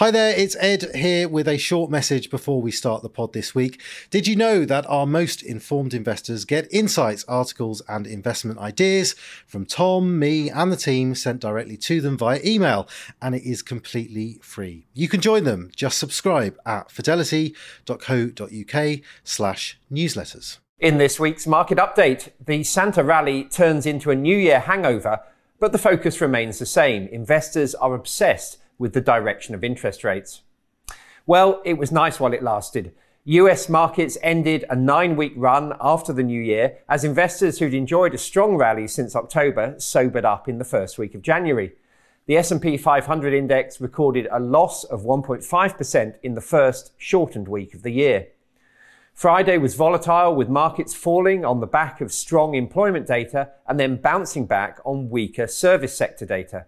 Hi there, it's Ed here with a short message before we start the pod this week. Did you know that our most informed investors get insights, articles, and investment ideas from Tom, me, and the team sent directly to them via email, and it is completely free. You can join them. Just subscribe at fidelity.co.uk slash newsletters. In this week's market update, the Santa rally turns into a New Year hangover, but the focus remains the same. Investors are obsessed with the direction of interest rates? Well, it was nice while it lasted. US markets ended a nine week run after the new year as investors who'd enjoyed a strong rally since October sobered up in the first week of January. The S&P 500 index recorded a loss of 1.5% in the first shortened week of the year. Friday was volatile with markets falling on the back of strong employment data and then bouncing back on weaker service sector data.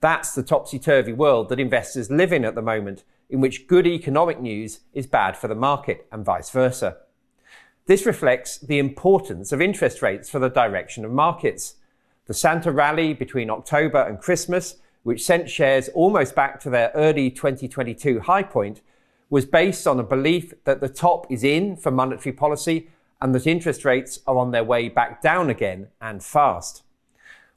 That's the topsy-turvy world that investors live in at the moment, in which good economic news is bad for the market and vice versa. This reflects the importance of interest rates for the direction of markets. The Santa rally between October and Christmas, which sent shares almost back to their early 2022 high point, was based on a belief that the top is in for monetary policy and that interest rates are on their way back down again and fast.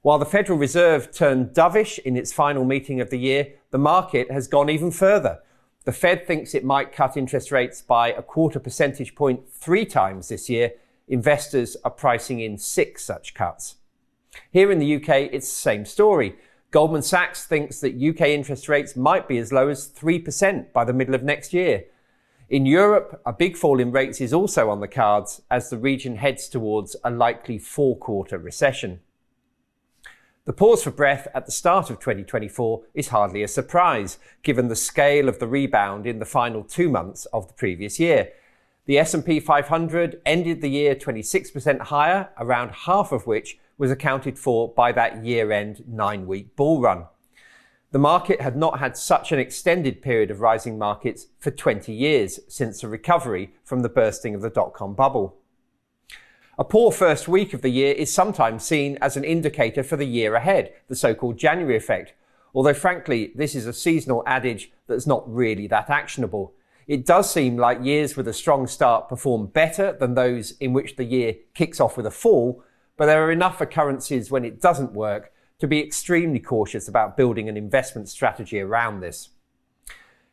While the Federal Reserve turned dovish in its final meeting of the year, the market has gone even further. The Fed thinks it might cut interest rates by a quarter percentage point three times this year. Investors are pricing in six such cuts. Here in the UK, it's the same story. Goldman Sachs thinks that UK interest rates might be as low as 3% by the middle of next year. In Europe, a big fall in rates is also on the cards as the region heads towards a likely four quarter recession. The pause for breath at the start of 2024 is hardly a surprise, given the scale of the rebound in the final two months of the previous year. The S&P 500 ended the year 26% higher, around half of which was accounted for by that year-end nine-week bull run. The market had not had such an extended period of rising markets for 20 years since the recovery from the bursting of the dot-com bubble. A poor first week of the year is sometimes seen as an indicator for the year ahead, the so-called January effect. Although frankly, this is a seasonal adage that's not really that actionable. It does seem like years with a strong start perform better than those in which the year kicks off with a fall, but there are enough occurrences when it doesn't work to be extremely cautious about building an investment strategy around this.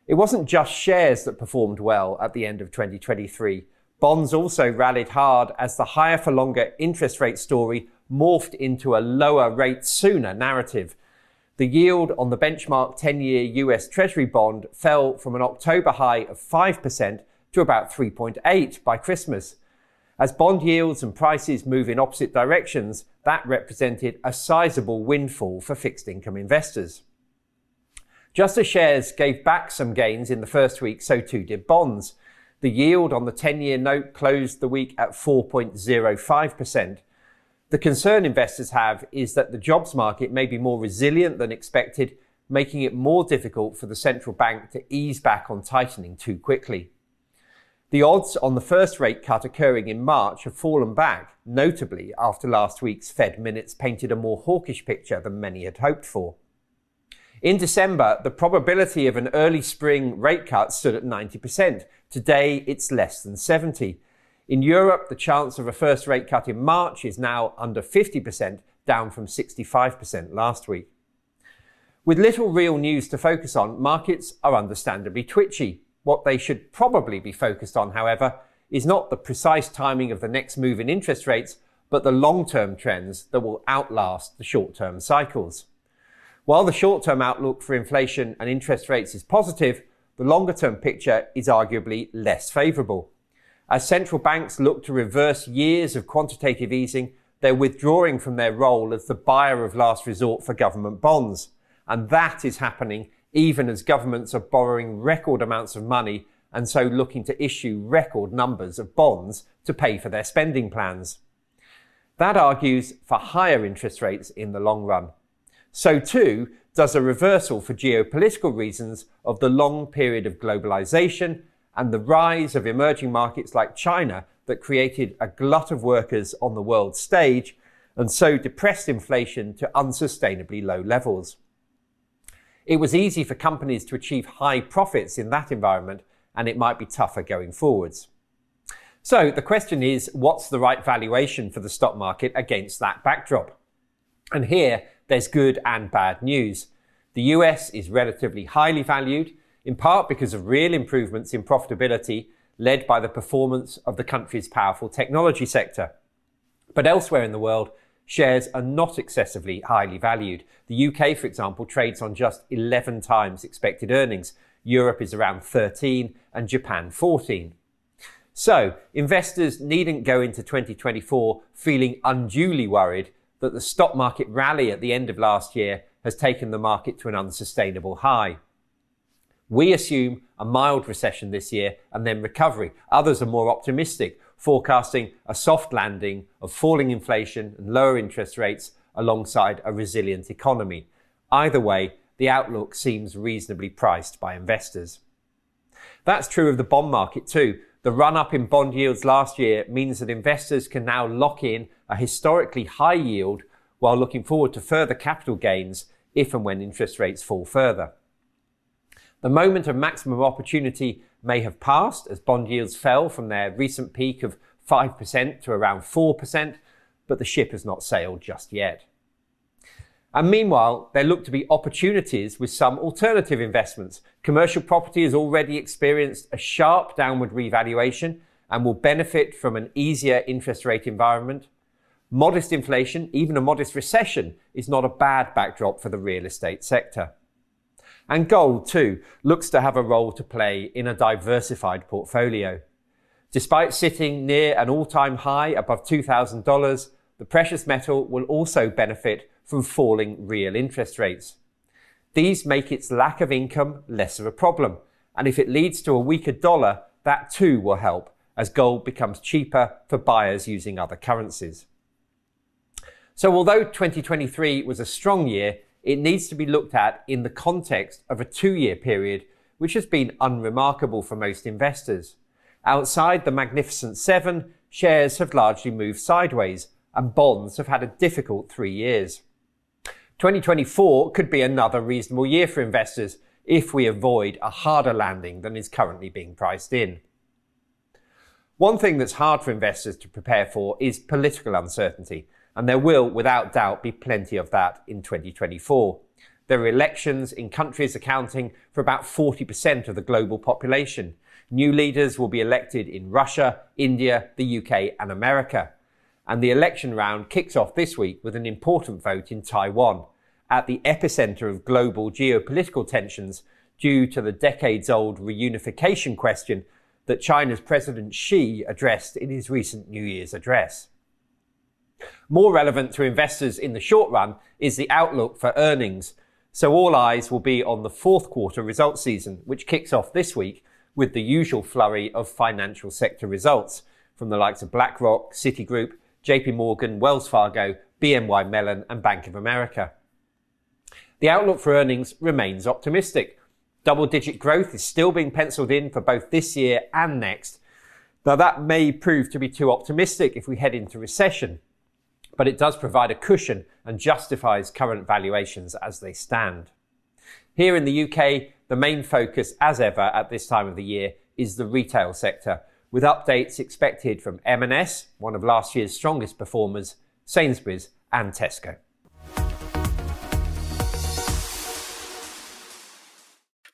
It wasn't just shares that performed well at the end of 2023. Bonds also rallied hard as the higher for longer interest rate story morphed into a lower rate sooner narrative. The yield on the benchmark 10 year US Treasury bond fell from an October high of 5% to about 3.8 by Christmas. As bond yields and prices move in opposite directions, that represented a sizable windfall for fixed income investors. Just as shares gave back some gains in the first week, so too did bonds. The yield on the 10 year note closed the week at 4.05%. The concern investors have is that the jobs market may be more resilient than expected, making it more difficult for the central bank to ease back on tightening too quickly. The odds on the first rate cut occurring in March have fallen back, notably after last week's Fed minutes painted a more hawkish picture than many had hoped for. In December, the probability of an early spring rate cut stood at 90%. Today, it's less than 70. In Europe, the chance of a first rate cut in March is now under 50%, down from 65% last week. With little real news to focus on, markets are understandably twitchy. What they should probably be focused on, however, is not the precise timing of the next move in interest rates, but the long-term trends that will outlast the short-term cycles. While the short-term outlook for inflation and interest rates is positive, the longer-term picture is arguably less favourable. As central banks look to reverse years of quantitative easing, they're withdrawing from their role as the buyer of last resort for government bonds. And that is happening even as governments are borrowing record amounts of money and so looking to issue record numbers of bonds to pay for their spending plans. That argues for higher interest rates in the long run. So too does a reversal for geopolitical reasons of the long period of globalization and the rise of emerging markets like China that created a glut of workers on the world stage and so depressed inflation to unsustainably low levels. It was easy for companies to achieve high profits in that environment, and it might be tougher going forwards. So the question is, what's the right valuation for the stock market against that backdrop? And here, there's good and bad news. The US is relatively highly valued, in part because of real improvements in profitability led by the performance of the country's powerful technology sector. But elsewhere in the world, shares are not excessively highly valued. The UK, for example, trades on just 11 times expected earnings. Europe is around 13 and Japan 14. So investors needn't go into 2024 feeling unduly worried that the stock market rally at the end of last year has taken the market to an unsustainable high. We assume a mild recession this year and then recovery. Others are more optimistic, forecasting a soft landing of falling inflation and lower interest rates alongside a resilient economy. Either way, the outlook seems reasonably priced by investors. That's true of the bond market too. The run up in bond yields last year means that investors can now lock in a historically high yield while looking forward to further capital gains if and when interest rates fall further. The moment of maximum opportunity may have passed as bond yields fell from their recent peak of 5% to around 4%, but the ship has not sailed just yet. And meanwhile, there look to be opportunities with some alternative investments. Commercial property has already experienced a sharp downward revaluation and will benefit from an easier interest rate environment. Modest inflation, even a modest recession, is not a bad backdrop for the real estate sector. And gold, too, looks to have a role to play in a diversified portfolio. Despite sitting near an all-time high above $2,000, the precious metal will also benefit from falling real interest rates. These make its lack of income less of a problem. And if it leads to a weaker dollar, that too will help as gold becomes cheaper for buyers using other currencies. So although 2023 was a strong year, it needs to be looked at in the context of a two year period, which has been unremarkable for most investors. Outside the Magnificent Seven, shares have largely moved sideways and bonds have had a difficult three years. 2024 could be another reasonable year for investors if we avoid a harder landing than is currently being priced in. One thing that's hard for investors to prepare for is political uncertainty, and there will, without doubt, be plenty of that in 2024. There are elections in countries accounting for about 40% of the global population. New leaders will be elected in Russia, India, the UK, and America. And the election round kicks off this week with an important vote in Taiwan, at the epicenter of global geopolitical tensions due to the decades old reunification question that China's President Xi addressed in his recent New Year's address. More relevant to investors in the short run is the outlook for earnings. So all eyes will be on the fourth quarter results season, which kicks off this week with the usual flurry of financial sector results from the likes of BlackRock, Citigroup, JP Morgan, Wells Fargo, BNY Mellon and Bank of America. The outlook for earnings remains optimistic. Double digit growth is still being penciled in for both this year and next. Now that may prove to be too optimistic if we head into recession, but it does provide a cushion and justifies current valuations as they stand. Here in the UK, the main focus, as ever at this time of the year, is the retail sector, with updates expected from M&S, one of last year's strongest performers, Sainsbury's and Tesco.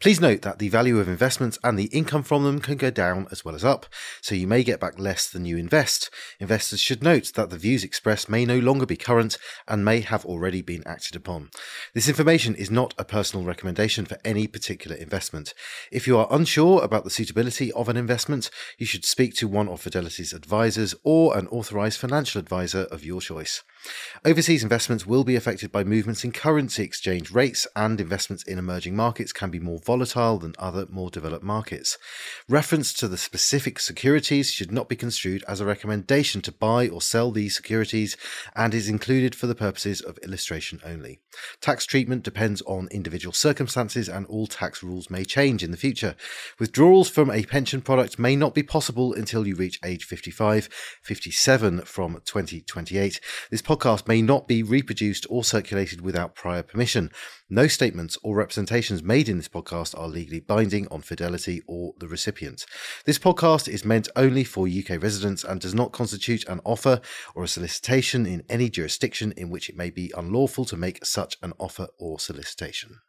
Please note that the value of investments and the income from them can go down as well as up, so you may get back less than you invest. Investors should note that the views expressed may no longer be current and may have already been acted upon. This information is not a personal recommendation for any particular investment. If you are unsure about the suitability of an investment, you should speak to one of Fidelity's advisors or an authorized financial advisor of your choice. Overseas investments will be affected by movements in currency exchange rates, and investments in emerging markets can be more volatile than other more developed markets. Reference to the specific securities should not be construed as a recommendation to buy or sell these securities and is included for the purposes of illustration only. Tax treatment depends on individual circumstances, and all tax rules may change in the future. Withdrawals from a pension product may not be possible until you reach age 55, 57 from 2028. This podcast may not be reproduced or circulated without prior permission. No statements or representations made in this podcast are legally binding on Fidelity or the recipient. This podcast is meant only for UK residents and does not constitute an offer or a solicitation in any jurisdiction in which it may be unlawful to make such an offer or solicitation.